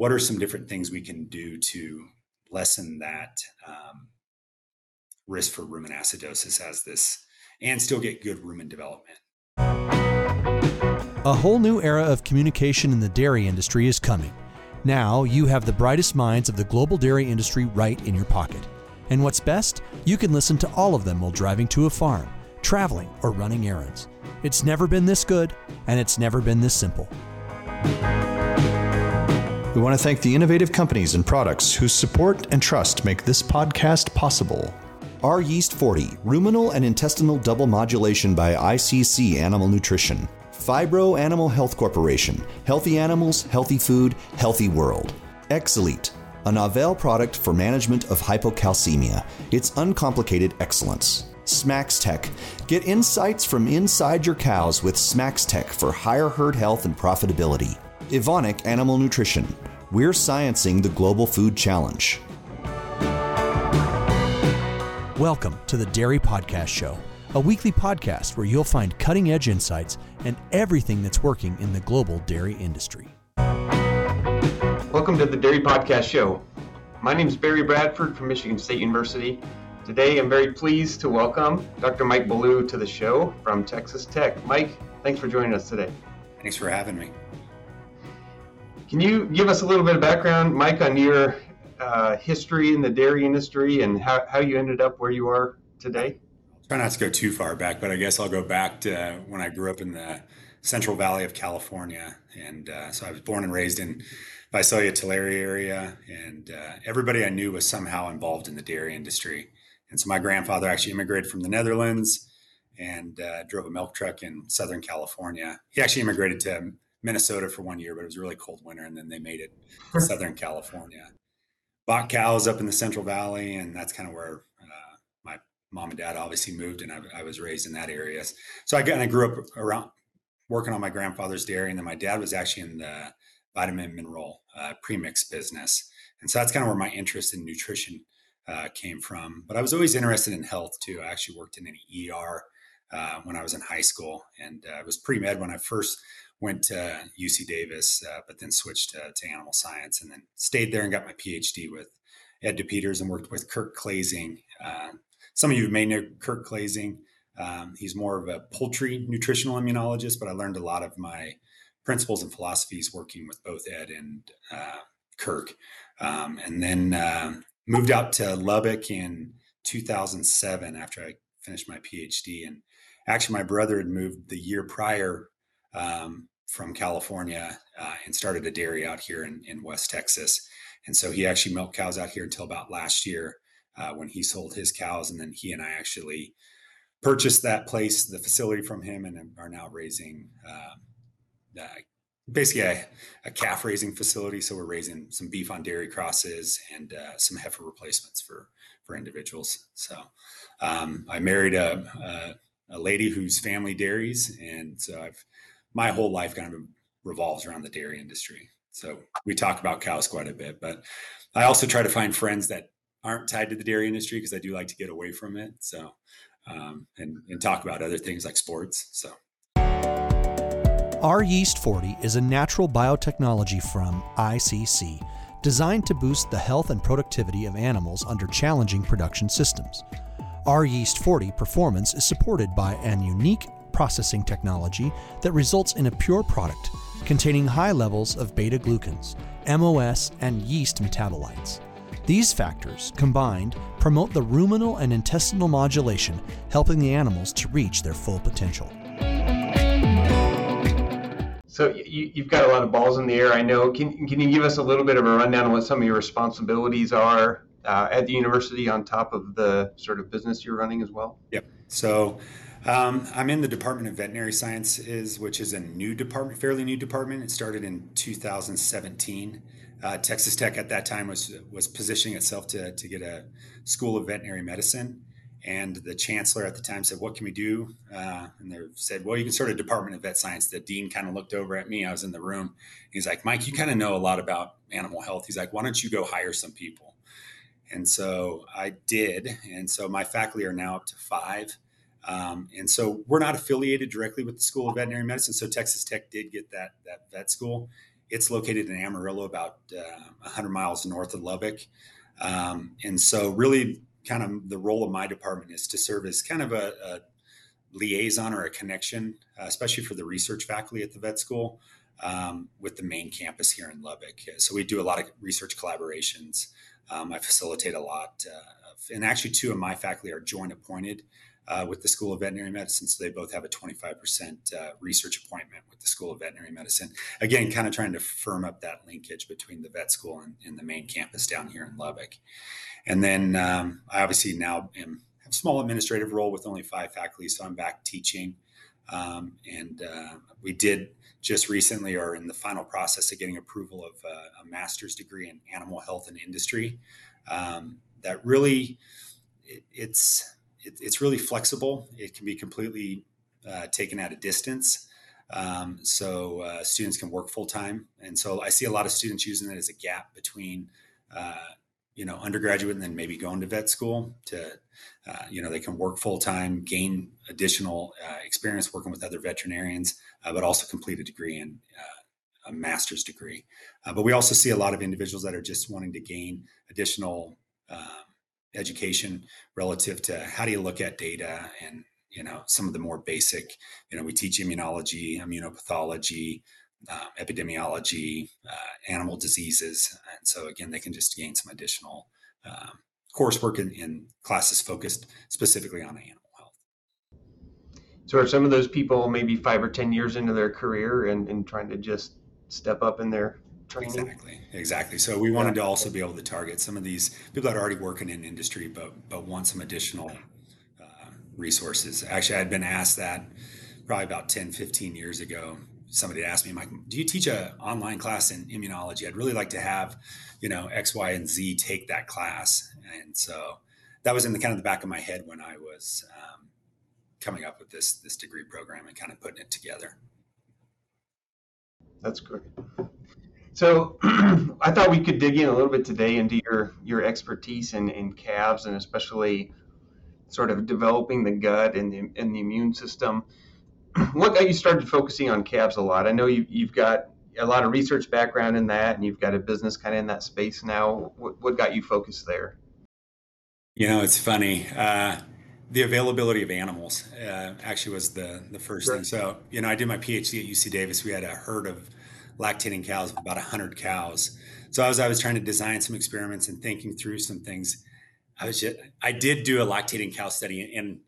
what are some different things we can do to lessen that um, risk for rumen acidosis as this and still get good rumen development. A whole new era of communication in the dairy industry is coming. Now you have the brightest minds of the global dairy industry right in your pocket. And what's best? You can listen to all of them while driving to a farm, traveling, or running errands. It's never been this good, and it's never been this simple. We want to thank the innovative companies and products whose support and trust make this podcast possible. R Yeast 40, ruminal and intestinal double modulation by ICC Animal Nutrition. Phibro Animal Health Corporation, healthy animals, healthy food, healthy world. X-Zelit, a novel product for management of hypocalcemia. It's uncomplicated excellence. smaXtec. Get insights from inside your cows with smaXtec for higher herd health and profitability. Evonik Animal Nutrition. We're sciencing the global food challenge. Welcome to the Dairy Podcast Show, a weekly podcast where you'll find cutting edge insights and everything that's working in the global dairy industry. Welcome to the Dairy Podcast Show. My name is Barry Bradford from Michigan State University. Today I'm very pleased to welcome Dr. Mike Ballou to the show from Texas Tech. Mike, thanks for joining us today. Thanks for having me. Can you give us a little bit of background, Mike, on your uh, history in the dairy industry and how, how you ended up where you are today? I'll try not to go too far back, but I guess I'll go back to when I grew up in the Central Valley of California. And uh, so I was born and raised in Visalia, Tulare area, and uh, everybody I knew was somehow involved in the dairy industry. And so my grandfather actually immigrated from the Netherlands and uh, drove a milk truck in Southern California. He actually immigrated to Minnesota for one year, but it was a really cold winter, and then they made it to Southern California. Bought cows up in the Central Valley, and that's kind of where uh, my mom and dad obviously moved, and I, I was raised in that area. So I kind of grew up around working on my grandfather's dairy, and then my dad was actually in the vitamin mineral uh, premix business, and so that's kind of where my interest in nutrition uh, came from. But I was always interested in health too. I actually worked in an ER uh, when I was in high school, and uh, I was pre med when I first went to UC Davis, uh, but then switched to, to, animal science and then stayed there and got my PhD with Ed DePeters and worked with Kirk Klasing. Uh, some of you may know Kirk Klasing. Um, he's more of a poultry nutritional immunologist, but I learned a lot of my principles and philosophies working with both Ed and uh, Kirk. Um, and then uh, moved out to Lubbock in 2007 after I finished my PhD. And actually, my brother had moved the year prior um, from California uh, and started a dairy out here in, in West Texas. And so he actually milked cows out here until about last year uh, when he sold his cows. And then he and I actually purchased that place, the facility from him, and are now raising uh, basically a, a, calf raising facility. So we're raising some beef on dairy crosses and uh, some heifer replacements for for individuals. So um, I married a, a, a lady whose family dairies, and so I've my whole life kind of revolves around the dairy industry. So we talk about cows quite a bit, but I also try to find friends that aren't tied to the dairy industry because I do like to get away from it. So, um, and, and talk about other things like sports. So. Our Yeast 40 is a natural biotechnology from ICC designed to boost the health and productivity of animals under challenging production systems. Our Yeast 40 performance is supported by an unique processing technology that results in a pure product containing high levels of beta glucans, MOS, and yeast metabolites. These factors, combined, promote the ruminal and intestinal modulation, helping the animals to reach their full potential. So you, have got a lot of balls in the air. I know. Can, can you give us a little bit of a rundown of what some of your responsibilities are uh, at the university on top of the sort of business you're running as well? Yep. So um, I'm in the Department of Veterinary Sciences, which is a new department, fairly new department. It started in 2017. Uh, Texas Tech at that time was was positioning itself to to get a school of veterinary medicine, and the chancellor at the time said, "What can we do?" Uh, and they said, "Well, you can start a department of vet science." The dean kind of looked over at me. I was in the room. He's like, "Mike, you kind of know a lot about animal health." He's like, "Why don't you go hire some people?" And so I did, and so my faculty are now up to five. Um, and so we're not affiliated directly with the School of Veterinary Medicine. So Texas Tech did get that that vet school, it's located in Amarillo, about uh, 100 miles north of Lubbock. Um, and so, really, kind of the role of my department is to serve as kind of a, a liaison or a connection, uh, especially for the research faculty at the vet school, um, with the main campus here in Lubbock. So, we do a lot of research collaborations. Um, I facilitate a lot. Uh, and actually, two of my faculty are joint appointed uh, with the School of Veterinary Medicine. So they both have a 25% uh, research appointment with the School of Veterinary Medicine. Again, kind of trying to firm up that linkage between the vet school and, and the main campus down here in Lubbock. And then um, I obviously now am have a small administrative role with only five faculty, so I'm back teaching. Um, and uh, we did just recently, or in the final process of getting approval of uh, a master's degree in animal health and industry. Um, that really, it, it's it, it's really flexible. It can be completely uh, taken at a distance. Um, so uh, students can work full time. And so I see a lot of students using it as a gap between, uh, you know, undergraduate and then maybe going to vet school to, uh, you know, they can work full time, gain additional uh, experience working with other veterinarians, uh, but also complete a degree in a master's degree. but we also see a lot of individuals that are just wanting to gain additional um, education relative to how do you look at data and you know some of the more basic you know we teach immunology immunopathology uh, epidemiology uh, animal diseases and so again they can just gain some additional um, coursework in, in, classes focused specifically on animal health so are some of those people maybe five or ten years into their career and, and trying to just step up in their training. Exactly, exactly. So we wanted to also be able to target some of these people that are already working in industry, but but want some additional uh, resources. Actually, I'd been asked that probably about 10, 15 years ago. Somebody asked me, Mike, do you teach a online class in immunology? I'd really like to have, you know, X, Y, and Z take that class. And so that was in the kind of the back of my head when I was um, coming up with this this degree program and kind of putting it together. That's good. So I thought we could dig in a little bit today into your your expertise in, in calves and especially sort of developing the gut and the and the immune system. What got you started focusing on calves a lot? I know you you've got a lot of research background in that, and you've got a business kind of in that space now. What, what got you focused there? You know, it's funny. Uh, the availability of animals uh, actually was the the first sure. thing. So, you know, I did my PhD at UC Davis. We had a herd of lactating cows about 100 cows. So as I was trying to design some experiments and thinking through some things, I was just, I did do a lactating cow study and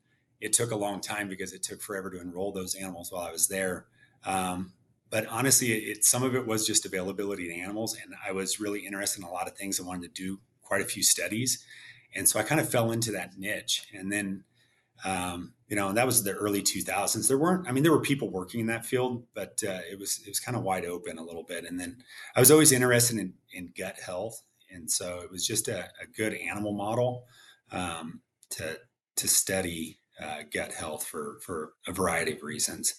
it took a long time because it took forever to enroll those animals while I was there. Um, but honestly, it, some of it was just availability to animals. And I was really interested in a lot of things. I wanted to do quite a few studies. And so I kind of fell into that niche. And then um, you know, and that was the early 2000s. There weren't, I mean, there were people working in that field, but uh, it was it was kind of wide open a little bit. And then I was always interested in, in gut health, and so it was just a, a good animal model um, to to study uh, gut health for for a variety of reasons.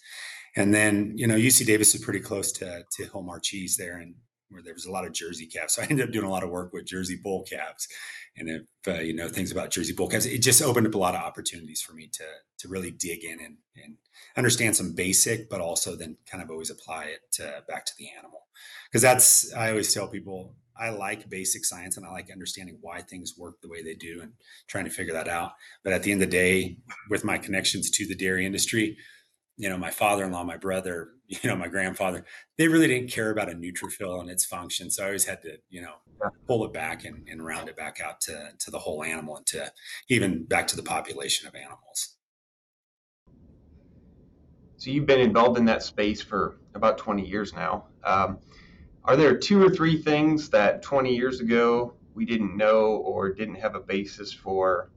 And then you know, UC Davis is pretty close to to Hilmar Cheese there, and where there was a lot of Jersey calves. So I ended up doing a lot of work with Jersey bull calves, and if uh, you know things about Jersey bull calves, it just opened up a lot of opportunities for me to to really dig in and, and understand some basic, but also then kind of always apply it back to the animal. Because that's I always tell people I like basic science and I like understanding why things work the way they do and trying to figure that out. But at the end of the day, with my connections to the dairy industry, you know, my father-in-law, my brother, you know, my grandfather, they really didn't care about a neutrophil and its function. So I always had to, you know, pull it back and, and round it back out to, to the whole animal and to even back to the population of animals. So you've been involved in that space for about 20 years now. Um, are there two or three things that 20 years ago we didn't know or didn't have a basis for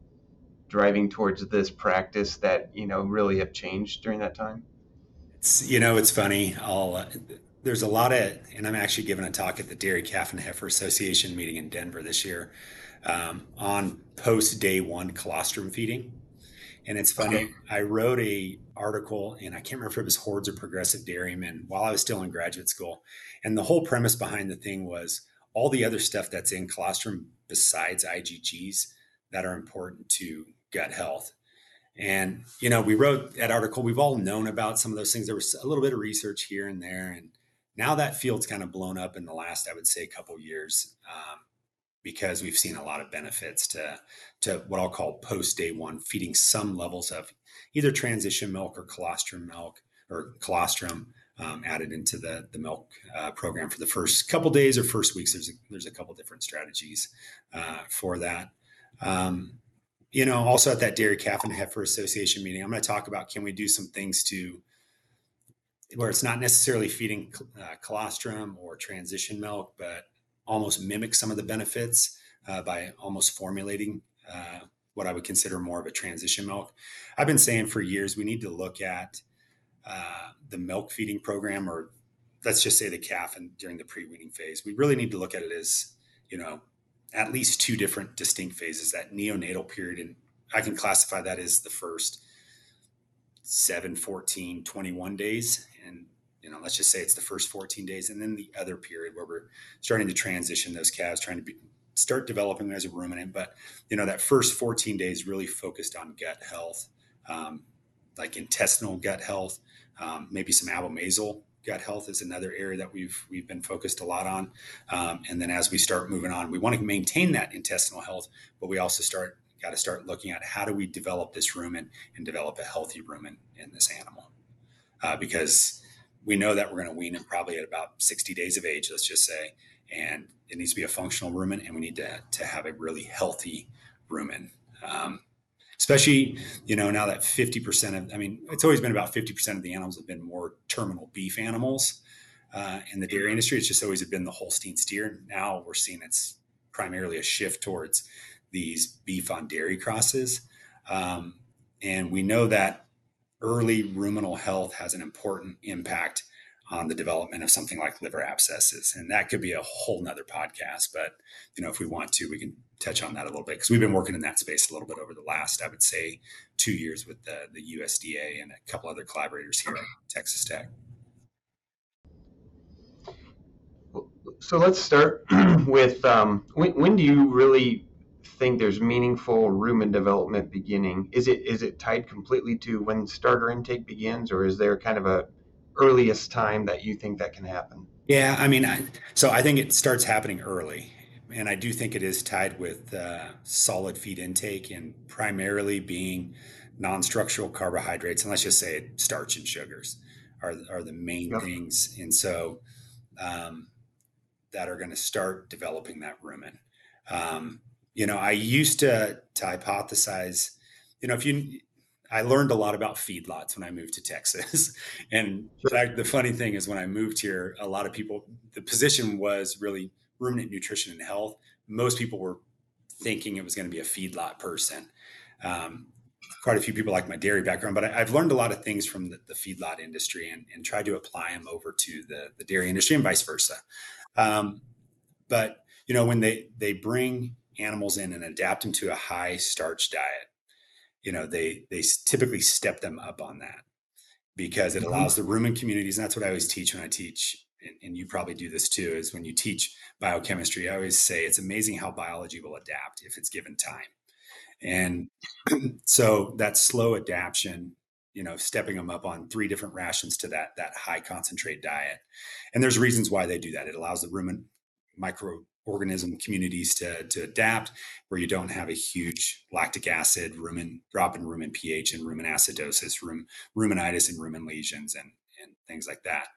driving towards this practice that you know really have changed during that time? It's you know it's funny. I'll uh, there's a lot of and I'm actually giving a talk at the Dairy Calf and Heifer Association meeting in Denver this year um, on post day one colostrum feeding. And it's funny. Okay. I wrote a article, and I can't remember if it was Hoard's or Progressive Dairyman while I was still in graduate school. And the whole premise behind the thing was all the other stuff that's in colostrum besides IgGs that are important to gut health. And, you know, we wrote that article. We've all known about some of those things. There was a little bit of research here and there. And Now that field's kind of blown up in the last, I would say, couple years. Um, because we've seen a lot of benefits to to what I'll call post day one, feeding some levels of either transition milk or colostrum milk or colostrum um, added into the the milk uh, program for the first couple days or first weeks. There's a, there's a couple different strategies uh, for that. Um, you know, also at that Dairy Calf and Heifer Association meeting, I'm going to talk about can we do some things to where it's not necessarily feeding uh, colostrum or transition milk, but almost mimic some of the benefits uh, by almost formulating uh, what I would consider more of a transition milk. I've been saying for years we need to look at uh, the milk feeding program, or let's just say the calf, and during the pre-weaning phase, we really need to look at it as you know at least two different distinct phases. That neonatal period, and I can classify that as the first 7, 14, 21 days, and you know, let's just say it's the first 14 days, and then the other period where we're starting to transition those calves, trying to be, start developing as a ruminant. But you know, that first 14 days really focused on gut health, um, like intestinal gut health, um, maybe some abomasal gut health is another area that we've we've been focused a lot on. Um, and then as we start moving on, we want to maintain that intestinal health, but we also start got to start looking at how do we develop this rumen and develop a healthy rumen in this animal, uh, because we know that we're going to wean them probably at about 60 days of age, let's just say. And it needs to be a functional rumen, and we need to, to have a really healthy rumen. Um, especially, you know, now that 50% of, I mean, it's always been about 50% of the animals have been more terminal beef animals uh, in the dairy industry. It's just always been the Holstein steer. Now we're seeing it's primarily a shift towards these beef on dairy crosses. Um, and we know that early ruminal health has an important impact on the development of something like liver abscesses and that could be a whole nother podcast but you know if we want to we can touch on that a little bit because we've been working in that space a little bit over the last i would say two years with the, the usda and a couple other collaborators here at texas tech so let's start with um, when, when do you really think there's meaningful rumen development beginning? Is it is it tied completely to when starter intake begins, or is there kind of a earliest time that you think that can happen? Yeah, I mean, I, so I think it starts happening early, and I do think it is tied with uh, solid feed intake and primarily being non-structural carbohydrates, and let's just say starch and sugars are are the main yep. things, and so um, that are going to start developing that rumen. Um, you know, I used to to hypothesize, you know, if you I learned a lot about feedlots when I moved to Texas. and fact, the funny thing is when I moved here, a lot of people the position was really ruminant nutrition and health. Most people were thinking it was going to be a feedlot person. Um, quite a few people like my dairy background, but I, have learned a lot of things from the, the feedlot industry and, and, tried to apply them over to the, the dairy industry and vice versa. Um, but you know, when they they bring animals in and adapt them to a high starch diet, you know, they they typically step them up on that because it mm-hmm. allows the rumen communities, and that's what I always teach when I teach, and, and you probably do this too, is when you teach biochemistry, I always say it's amazing how biology will adapt if it's given time. And so that slow adaptation you know stepping them up on three different rations to that that high concentrate diet and there's reasons why they do that it allows the rumen micro organism communities to, to adapt where you don't have a huge lactic acid rumen drop in rumen pH and rumen acidosis, rum, rumenitis and rumen lesions and, and things like that.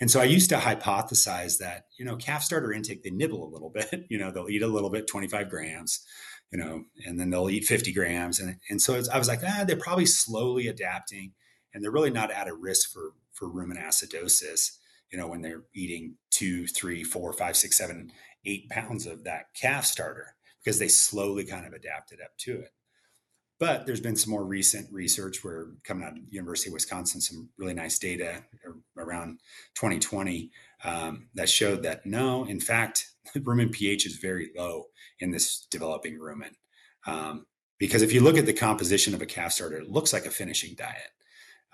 And so I used to hypothesize that, you know, calf starter intake, they nibble a little bit, you know, they'll eat a little bit, 25 grams, you know, and then they'll eat 50 grams. And, and so I was like, ah, they're probably slowly adapting and they're really not at a risk for, for rumen acidosis, you know, when they're eating two, three, four, five, six, seven, eight pounds of that calf starter because they slowly kind of adapted up to it. But there's been some more recent research where coming out of University of Wisconsin, some really nice data around 2020 um, that showed that no, in fact, rumen pH is very low in this developing rumen. Um, because if you look at the composition of a calf starter, it looks like a finishing diet.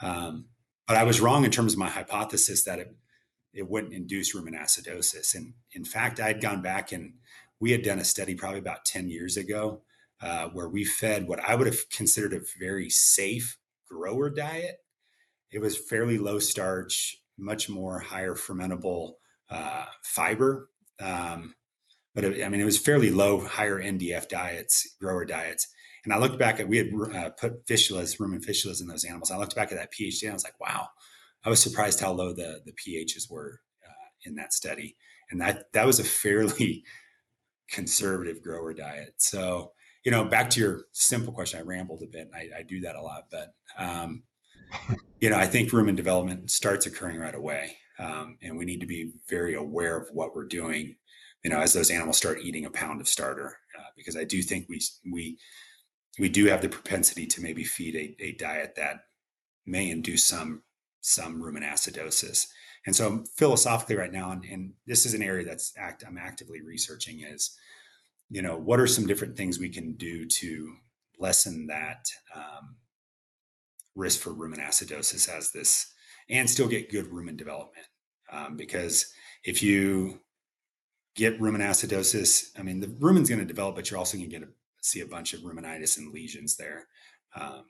Um, but I was wrong in terms of my hypothesis that it it wouldn't induce rumen acidosis. And in fact, I had gone back and we had done a study probably about 10 years ago uh, where we fed what I would have considered a very safe grower diet. It was fairly low starch, much more higher fermentable uh, fiber. Um, but it, I mean, it was fairly low, higher NDF diets, grower diets. And I looked back at, we had uh, put fistulas, rumen fistulas in those animals. I looked back at that pH and I was like, wow, I was surprised how low the, the pHs were uh, in that study. And that, that was a fairly conservative grower diet. So, you know, back to your simple question, I rambled a bit. I, I do that a lot, but, um, you know, I think rumen development starts occurring right away. Um, and we need to be very aware of what we're doing, you know, as those animals start eating a pound of starter, uh, because I do think we, we, we do have the propensity to maybe feed a, a diet that may induce some some rumen acidosis. And so philosophically right now, and, and this is an area that's act I'm actively researching is, you know, what are some different things we can do to lessen that um, risk for rumen acidosis as this and still get good rumen development. Um, because if you get rumen acidosis, I mean, the rumen's going to develop, but you're also going to get a, see a bunch of rumenitis and lesions there. Um,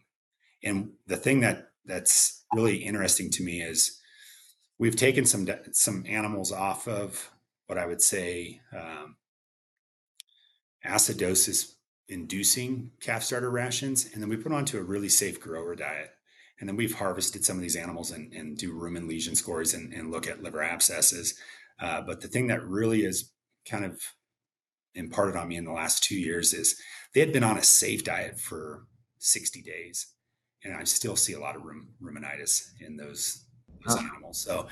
and the thing that that's really interesting to me is we've taken some some animals off of what I would say um, acidosis inducing calf starter rations, and then we put onto a really safe grower diet. And then we've harvested some of these animals and, and do rumen lesion scores and, and look at liver abscesses. Uh, but the thing that really is kind of imparted on me in the last two years is they had been on a safe diet for 60 days and I still see a lot of rum, rumenitis in those, those huh. animals. So,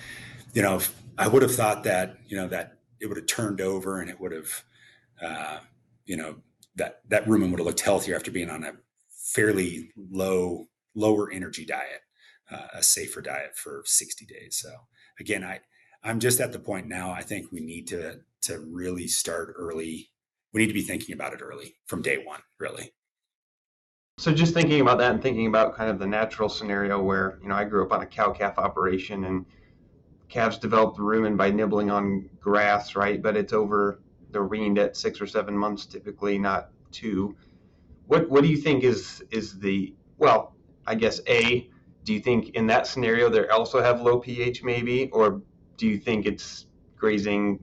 you know, I would have thought that you know that it would have turned over and it would have, uh, you know, that that rumen would have looked healthier after being on a fairly low, lower energy diet, uh, a safer diet for 60 days. So again, I I'm just at the point now. I think we need to to really start early. We need to be thinking about it early from day one, really. So just thinking about that and thinking about kind of the natural scenario where, you know, I grew up on a cow calf operation and calves develop the rumen by nibbling on grass, right? But it's over, they're weaned at six or seven months typically, not two. What what do you think is is the well, I guess A, do you think in that scenario they also have low pH maybe? Or do you think it's grazing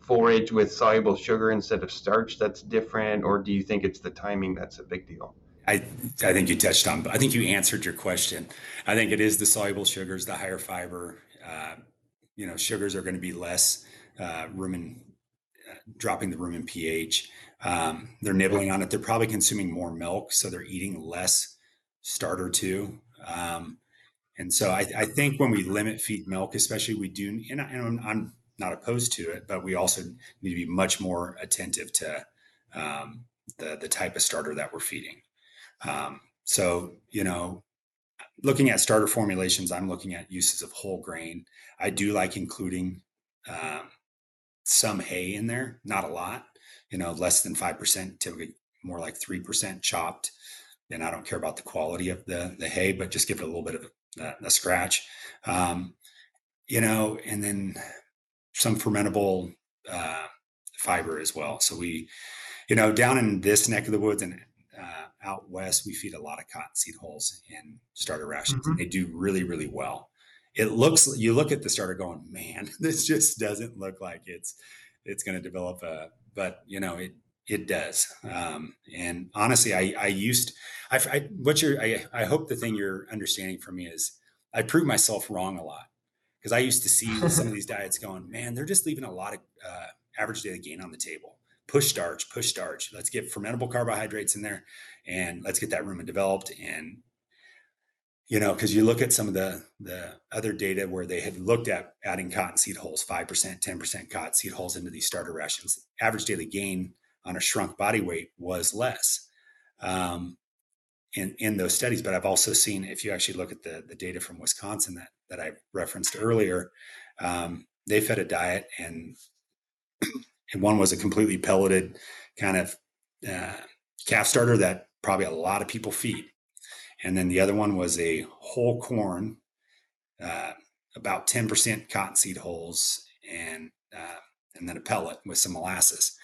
forage with soluble sugar instead of starch that's different? Or do you think it's the timing that's a big deal? I I think you touched on. But I think you answered your question. I think it is the soluble sugars, the higher fiber. Uh, you know, sugars are going to be less uh, rumen, uh, dropping the rumen pH. Um, they're nibbling on it. They're probably consuming more milk, so they're eating less starter too. Um, and so I, I, think when we limit feed milk, especially we do, and, I, I'm not opposed to it, but we also need to be much more attentive to um, the the type of starter that we're feeding. Um, so, you know, looking at starter formulations, I'm looking at uses of whole grain. I do like including um, some hay in there, not a lot, you know, less than 5%, typically more like 3% chopped. And I don't care about the quality of the, the hay, but just give it a little bit of a, a scratch. Um, you know, and then some fermentable uh, fiber as well. So we, you know, down in this neck of the woods and out west, we feed a lot of cottonseed hulls in starter rations. Mm-hmm. They do really, really well. It looks you look at the starter going, man, this just doesn't look like it's it's going to develop a, but you know it it does. Um, and honestly, I I used I, I what you're I I hope the thing you're understanding from me is I prove myself wrong a lot because I used to see some of these diets going, man, they're just leaving a lot of uh, average daily gain on the table push starch, push starch. Let's get fermentable carbohydrates in there and let's get that rumen developed. And, you know, because you look at some of the, the other data where they had looked at adding cottonseed hulls, 5%, 10% cottonseed hulls into these starter rations, average daily gain on a shrunk body weight was less. Um, in, in those studies, but I've also seen if you actually look at the, the data from Wisconsin that, that I referenced earlier, um, they fed a diet and and one was a completely pelleted kind of uh, calf starter that probably a lot of people feed. And then the other one was a whole corn, uh, about 10% cottonseed hulls, and uh, and then a pellet with some molasses.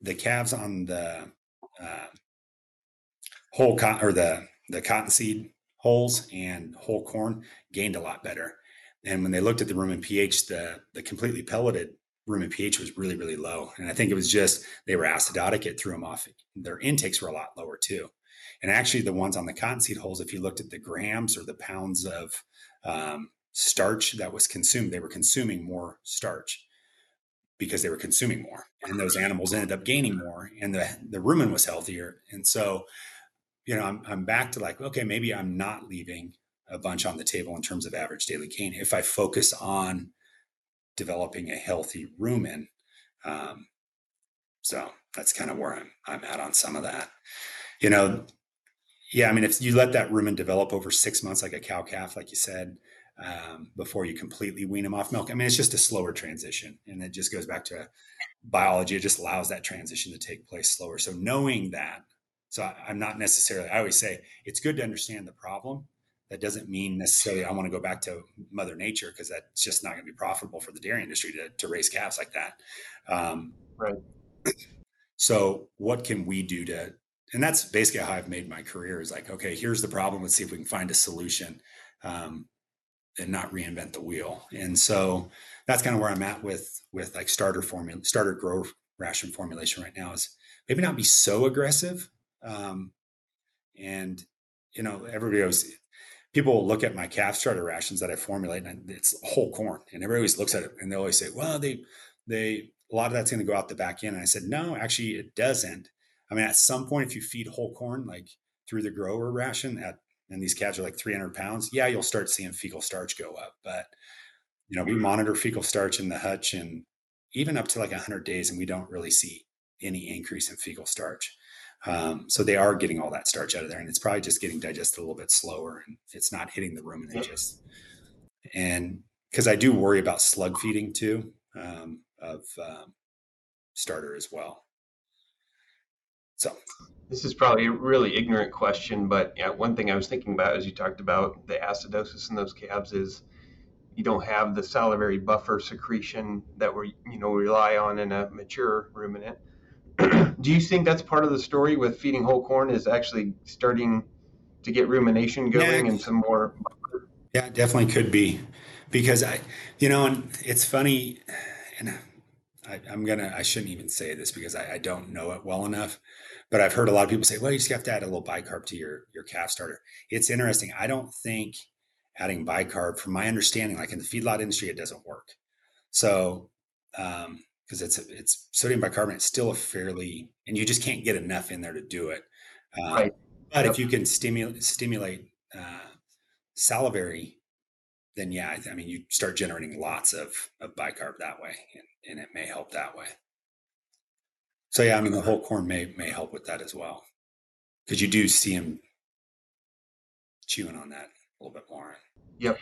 The calves on the uh, whole cotton or the the cottonseed hulls and whole corn gained a lot better. and when they looked at the rumen pH, the the completely pelleted rumen pH was really really low, and I think it was just they were acidotic. It threw them off. Their intakes were a lot lower too, and actually the ones on the cottonseed hulls, if you looked at the grams or the pounds of um, starch that was consumed, they were consuming more starch because they were consuming more, and those animals ended up gaining more, and the the rumen was healthier, and so. You know, I'm, I'm back to like, okay, maybe I'm not leaving a bunch on the table in terms of average daily gain if I focus on developing a healthy rumen. Um, so that's kind of where I'm I'm at on some of that. You know, yeah, I mean, if you let that rumen develop over six months, like a cow calf, like you said, um, before you completely wean them off milk, I mean, it's just a slower transition, and it just goes back to biology. It just allows that transition to take place slower. So knowing that, so I, I'm not necessarily. I always say it's good to understand the problem, that doesn't mean necessarily I want to go back to Mother Nature because that's just not going to be profitable for the dairy industry to, to raise calves like that. Um, right. So, what can we do to, and that's basically how I've made my career is like, okay, here's the problem. Let's see if we can find a solution um, and not reinvent the wheel. And so that's kind of where I'm at with with like starter formula, starter grow ration formulation right now is maybe not be so aggressive. Um, and you know, everybody always people look at my calf starter rations that I formulate, and it's whole corn, and everybody always looks at it and they always say, "Well, they they a lot of that's going to go out the back end." And I said, "No, actually, it doesn't. I mean, at some point, if you feed whole corn like through the grower ration at and these calves are like 300 pounds, yeah, you'll start seeing fecal starch go up. But you know, we monitor fecal starch in the hutch and even up to like 100 days, and we don't really see any increase in fecal starch. Um, so they are getting all that starch out of there, and it's probably just getting digested a little bit slower, and it's not hitting the rumen ruminages. And because I do worry about slug feeding too um, of um, starter as well. So this is probably a really ignorant question, but yeah, one thing I was thinking about as you talked about the acidosis in those calves is you don't have the salivary buffer secretion that we you know rely on in a mature ruminant. Do you think that's part of the story with feeding whole corn is actually starting to get rumination going yeah. and some more? Yeah, definitely could be because I, you know, and it's funny, and I, am gonna, I shouldn't even say this because I, I, don't know it well enough, but I've heard a lot of people say, well, you just have to add a little bicarb to your your calf starter. It's interesting. I don't think adding bicarb, from my understanding, like in the feedlot industry, it doesn't work. So um, because it's it's sodium bicarbonate still a fairly and you just can't get enough in there to do it. Uh, right. But yep. if you can stimulate stimulate uh, salivary, then yeah, I, I, mean you start generating lots of of bicarb that way, and, and it may help that way. So yeah, I mean the whole corn may may help with that as well, because you do see them chewing on that a little bit more. Yep.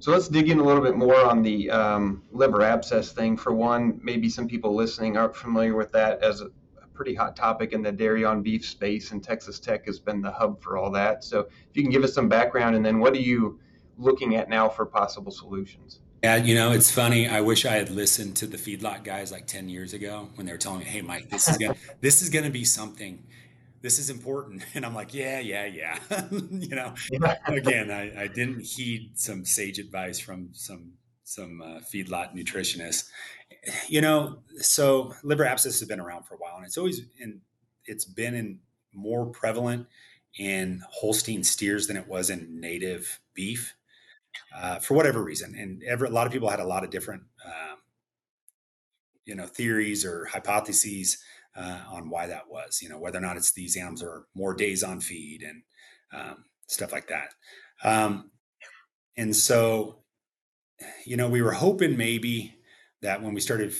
So let's dig in a little bit more on the um, liver abscess thing. For one, maybe some people listening aren't familiar with that as a, pretty hot topic in the dairy on beef space, and Texas Tech has been the hub for all that. So if you can give us some background, and then what are you looking at now for possible solutions? Yeah, you know, it's funny. I wish I had listened to the feedlot guys like 10 years ago when they were telling me, "Hey, Mike, this is this is going to be something this is important. And I'm like, yeah, yeah, yeah. you know, again, I, I, didn't heed some sage advice from some some uh, feedlot nutritionists. You know, so liver abscess has been around for a while, and it's always in it's been in more prevalent in Holstein steers than it was in native beef, uh, for whatever reason. And every, a lot of people had a lot of different, um, you know, theories or hypotheses uh, on why that was. You know, whether or not it's these animals are more days on feed and um, stuff like that. Um, and so, you know, we were hoping maybe that when we started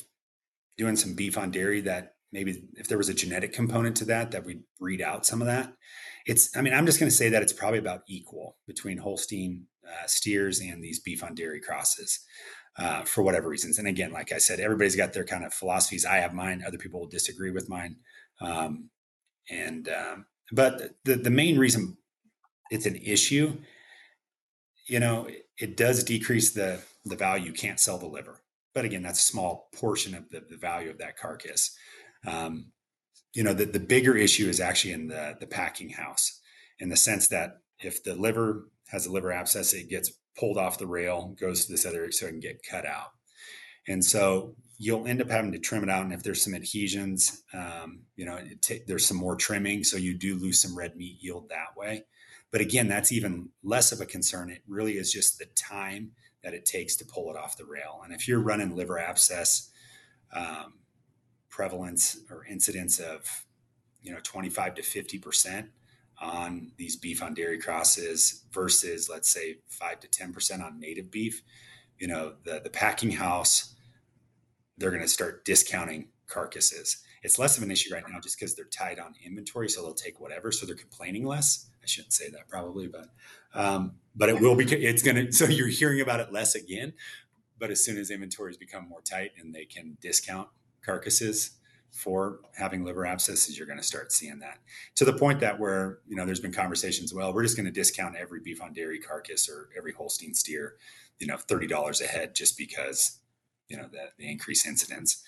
doing some beef on dairy, that maybe if there was a genetic component to that, that we'd breed out some of that. It's, I mean, I'm just going to say that it's probably about equal between Holstein uh, steers and these beef on dairy crosses uh, for whatever reasons. And again, like I said, everybody's got their kind of philosophies. I have mine. Other people will disagree with mine. Um, and um, but the the main reason it's an issue, you know, it, it does decrease the the value. You can't sell the liver, but again, that's a small portion of the, the value of that carcass. Um, you know, the, the bigger issue is actually in the the packing house, in the sense that if the liver has a liver abscess, it gets pulled off the rail, goes to this other so it can get cut out. And so you'll end up having to trim it out. And if there's some adhesions, um, you know, t- there's some more trimming. So you do lose some red meat yield that way. But again, that's even less of a concern. It really is just the time that it takes to pull it off the rail. And if you're running liver abscess um, prevalence or incidence of, you know, 25 to 50 percent on these beef on dairy crosses versus, let's say, five to 10 percent on native beef, you know, the the packing house they're going to start discounting carcasses. It's less of an issue right now just because they're tied on inventory, so they'll take whatever. So they're complaining less. I shouldn't say that probably, but um, but it will be. It's gonna. So you're hearing about it less again. But as soon as inventories become more tight and they can discount carcasses for having liver abscesses, you're going to start seeing that. To the point that where you know there's been conversations. Well, we're just going to discount every beef on dairy carcass or every Holstein steer, you know, thirty dollars a head just because you know the, the increased incidence.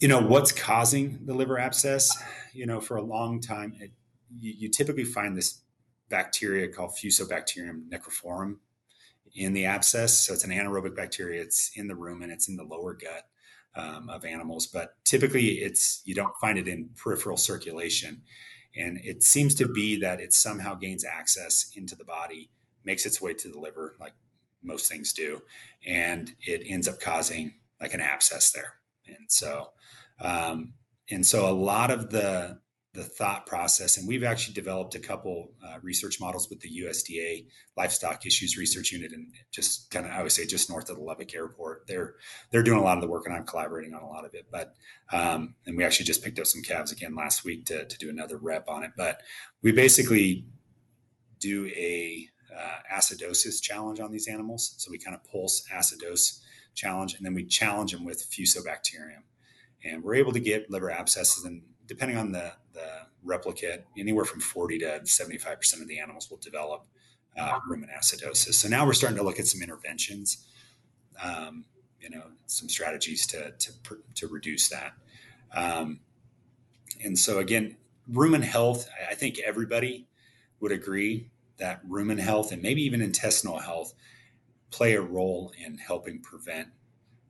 You know what's causing the liver abscess? You know for a long time it, you, you, typically find this bacteria called fusobacterium necrophorum in the abscess. So it's an anaerobic bacteria. It's in the rumen it's in the lower gut um, of animals but typically it's you don't find it in peripheral circulation and it seems to be that it somehow gains access into the body makes its way to the liver like most things do, and it ends up causing like an abscess there. And so, um, and so a lot of the the thought process, and we've actually developed a couple uh, research models with the USDA Livestock Issues Research Unit, and just kind of I would say just north of the Lubbock Airport. They're they're doing a lot of the work, and I'm collaborating on a lot of it. But um, and we actually just picked up some calves again last week to to do another rep on it. But we basically do a uh, acidosis challenge on these animals. So we kind of pulse acidose challenge, and then we challenge them with fusobacterium. And we're able to get liver abscesses, and depending on the, the replicate, anywhere from 40 to 75% of the animals will develop uh, rumen acidosis. So now we're starting to look at some interventions, um, you know, some strategies to, to, to reduce that. Um, and so again, rumen health, I think everybody would agree that rumen health and maybe even intestinal health play a role in helping prevent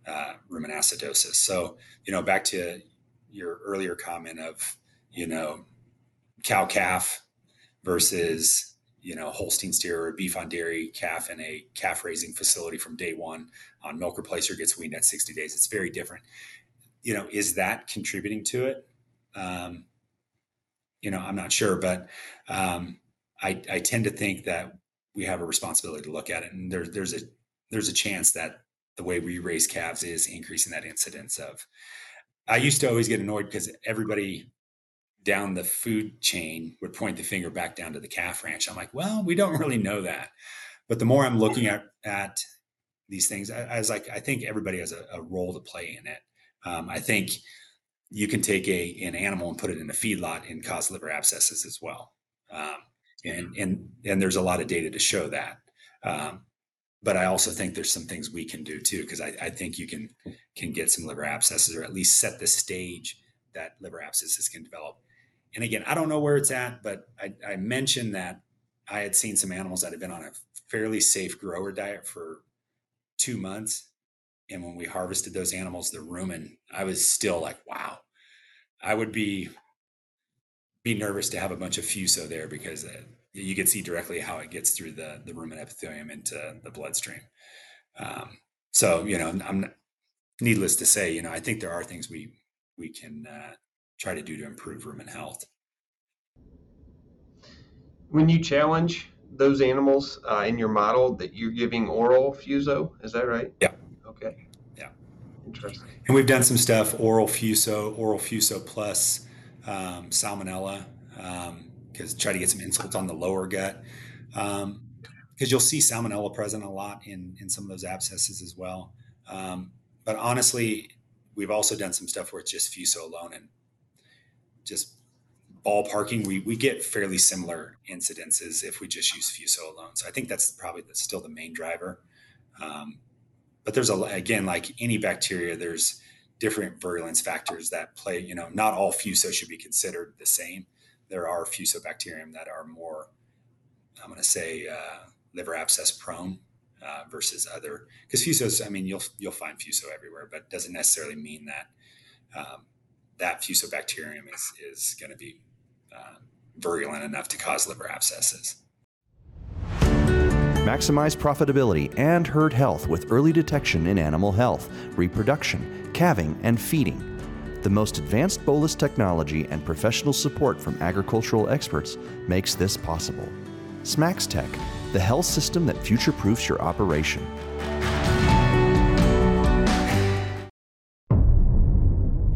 uh, rumen acidosis. So, you know, back to your earlier comment of, you know, cow calf versus, you know, Holstein steer or beef on dairy calf in a calf raising facility from day one on milk replacer gets weaned at 60 days. It's very different. You know, is that contributing to it? Um, you know, I'm not sure, but um, I, I tend to think that we have a responsibility to look at it, and there's there's a there's a chance that the way we raise calves is increasing that incidence of. I used to always get annoyed because everybody down the food chain would point the finger back down to the calf ranch. I'm like, well, we don't really know that. But the more I'm looking at at these things, I, I was like, I think everybody has a, a role to play in it. Um, I think you can take a an animal and put it in a feedlot and cause liver abscesses as well. Um, and and and there's a lot of data to show that. Um, but I also think there's some things we can do too, because I, I, think you can can get some liver abscesses, or at least set the stage that liver abscesses can develop. And again, I don't know where it's at, but I, I mentioned that I had seen some animals that had been on a fairly safe grower diet for two months, and when we harvested those animals, the rumen, I was still like, wow. I would be be nervous to have a bunch of fuso there because uh, you can see directly how it gets through the the rumen epithelium into the bloodstream. Um, so you know, I'm needless to say, you know, I think there are things we we can uh, try to do to improve rumen health. When you challenge those animals uh, in your model, that you're giving oral fuso, is that right? Yeah. Okay. Yeah. Interesting. And we've done some stuff oral fuso, oral fuso plus um, salmonella, because um, try to get some insults on the lower gut. Because um, you'll see salmonella present a lot in, in some of those abscesses as well. Um, but honestly, we've also done some stuff where it's just fuso alone and just ballparking. We, we get fairly similar incidences if we just use fuso alone. So I think that's probably the, still the main driver. Um, but there's a again like any bacteria, there's different virulence factors that play. You know, not all fuso should be considered the same. There are fusobacterium that are more, I'm going to say, uh, liver abscess prone uh, versus other because fusos. I mean, you'll you'll find fuso everywhere, but doesn't necessarily mean that um, that fusobacterium is is going to be uh, virulent enough to cause liver abscesses. Maximize profitability and herd health with early detection in animal health, reproduction, calving, and feeding. The most advanced bolus technology and professional support from agricultural experts makes this possible. smaXtec, the health system that future proofs your operation.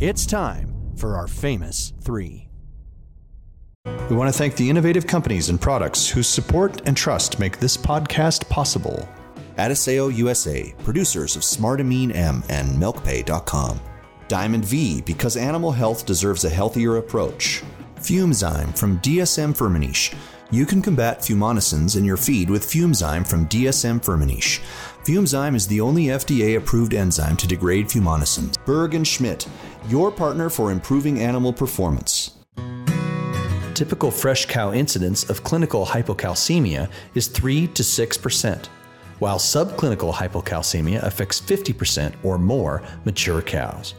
It's time for our famous three. We want to thank the innovative companies and products whose support and trust make this podcast possible. Adisseo USA, producers of Smartamine M and MilkPay.com. Diamond V, because animal health deserves a healthier approach. Fumzyme from DSM Firmenich. You can combat fumonisins in your feed with Fumzyme from DSM Firmenich. Fumzyme is the only FDA approved enzyme to degrade fumonisins. Berg and Schmidt, your partner for improving animal performance. Typical fresh cow incidence of clinical hypocalcemia is 3 to 6%, while subclinical hypocalcemia affects 50% or more mature cows.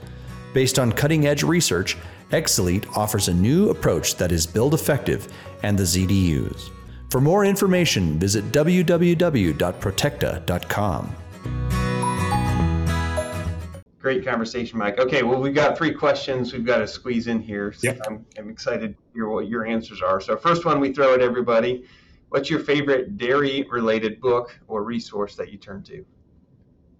Based on cutting edge research, X-Zelit offers a new approach that is build effective and the ZDUs. For more information, visit www.protekta.com. Great conversation, Mike. Okay, well, we've got three questions we've got to squeeze in here. So Yep. I'm, I'm excited to hear what your answers are. So, first one we throw at everybody What's your favorite dairy related book or resource that you turn to?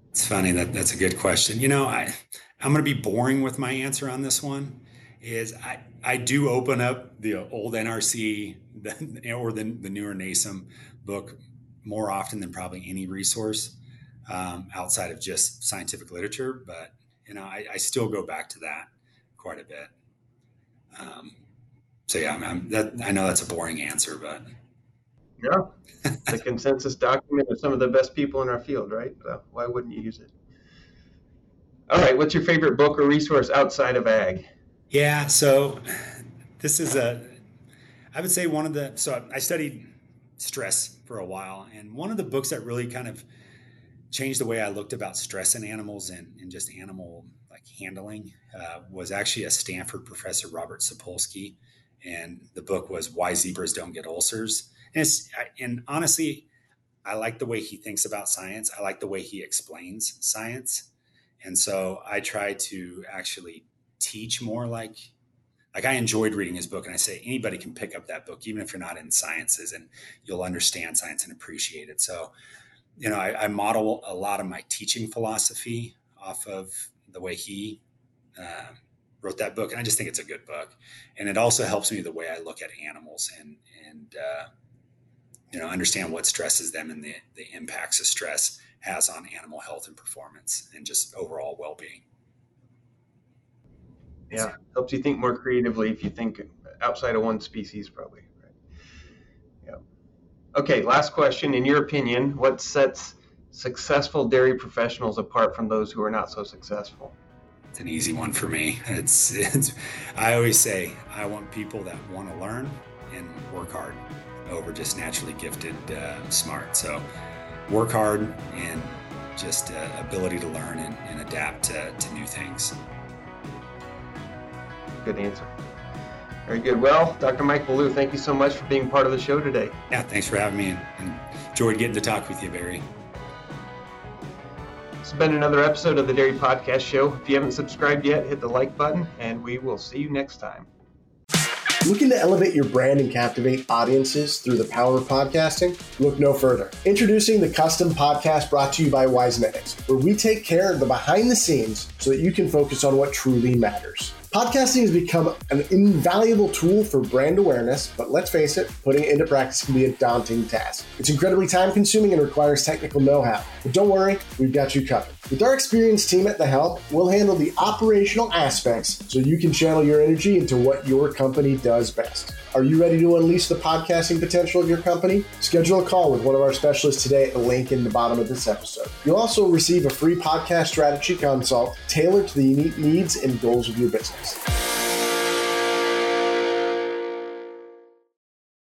It's funny that that's a good question. You know, I I'm going to be boring with my answer on this one. Is I I do open up the old NRC the, or the the newer NASEM book more often than probably any resource um, outside of just scientific literature. But you know, I, I still go back to that quite a bit. Um, so yeah, I'm, I'm, that, I know that's a boring answer, but Yeah, the consensus document of some of the best people in our field, right? So why wouldn't you use it? All right, what's your favorite book or resource outside of ag? Yeah, so this is a, I would say one of the, so I studied stress for a while, and one of the books that really kind of changed the way I looked about stress in animals and, and just animal like handling uh, was actually a Stanford professor, Robert Sapolsky, and the book was Why Zebras Don't Get Ulcers. And, and honestly, I like the way he thinks about science. I like the way he explains science. And so I try to actually teach more like like I enjoyed reading his book and I say anybody can pick up that book even if you're not in sciences and you'll understand science and appreciate it. So, you know, I, I model a lot of my teaching philosophy off of the way he uh, wrote that book, and I just think it's a good book. And it also helps me the way I look at animals and and uh, you know understand what stresses them and the the impacts of stress has on animal health and performance and just overall well being. Yeah, helps you think more creatively if you think outside of one species, probably. Right. Yeah. Okay, last question. In your opinion, what sets successful dairy professionals apart from those who are not so successful? It's an easy one for me. It's, it's I always say I want people that want to learn and work hard over just naturally gifted uh, smart. So work hard and just uh, ability to learn and, and adapt to, to new things. Good answer. Very good. Well, Dr. Mike Ballou, thank you so much for being part of the show today. Yeah, thanks for having me and, and enjoyed getting to talk with you, Barry. This has been another episode of the Dairy Podcast Show. If you haven't subscribed yet, hit the like button, and we will see you next time. Looking to elevate your brand and captivate audiences through the power of podcasting? Look no further. Introducing the custom podcast brought to you by Wisenetics, where we take care of the behind the scenes so that you can focus on what truly matters. Podcasting has become an invaluable tool for brand awareness, but let's face it, putting it into practice can be a daunting task. It's incredibly time consuming and requires technical know how. But don't worry, we've got you covered. With our experienced team at the help, we'll handle the operational aspects so you can channel your energy into what your company does best. Are you ready to unleash the podcasting potential of your company? Schedule a call with one of our specialists today at the link in the bottom of this episode. You'll also receive a free podcast strategy consult tailored to the unique needs and goals of your business.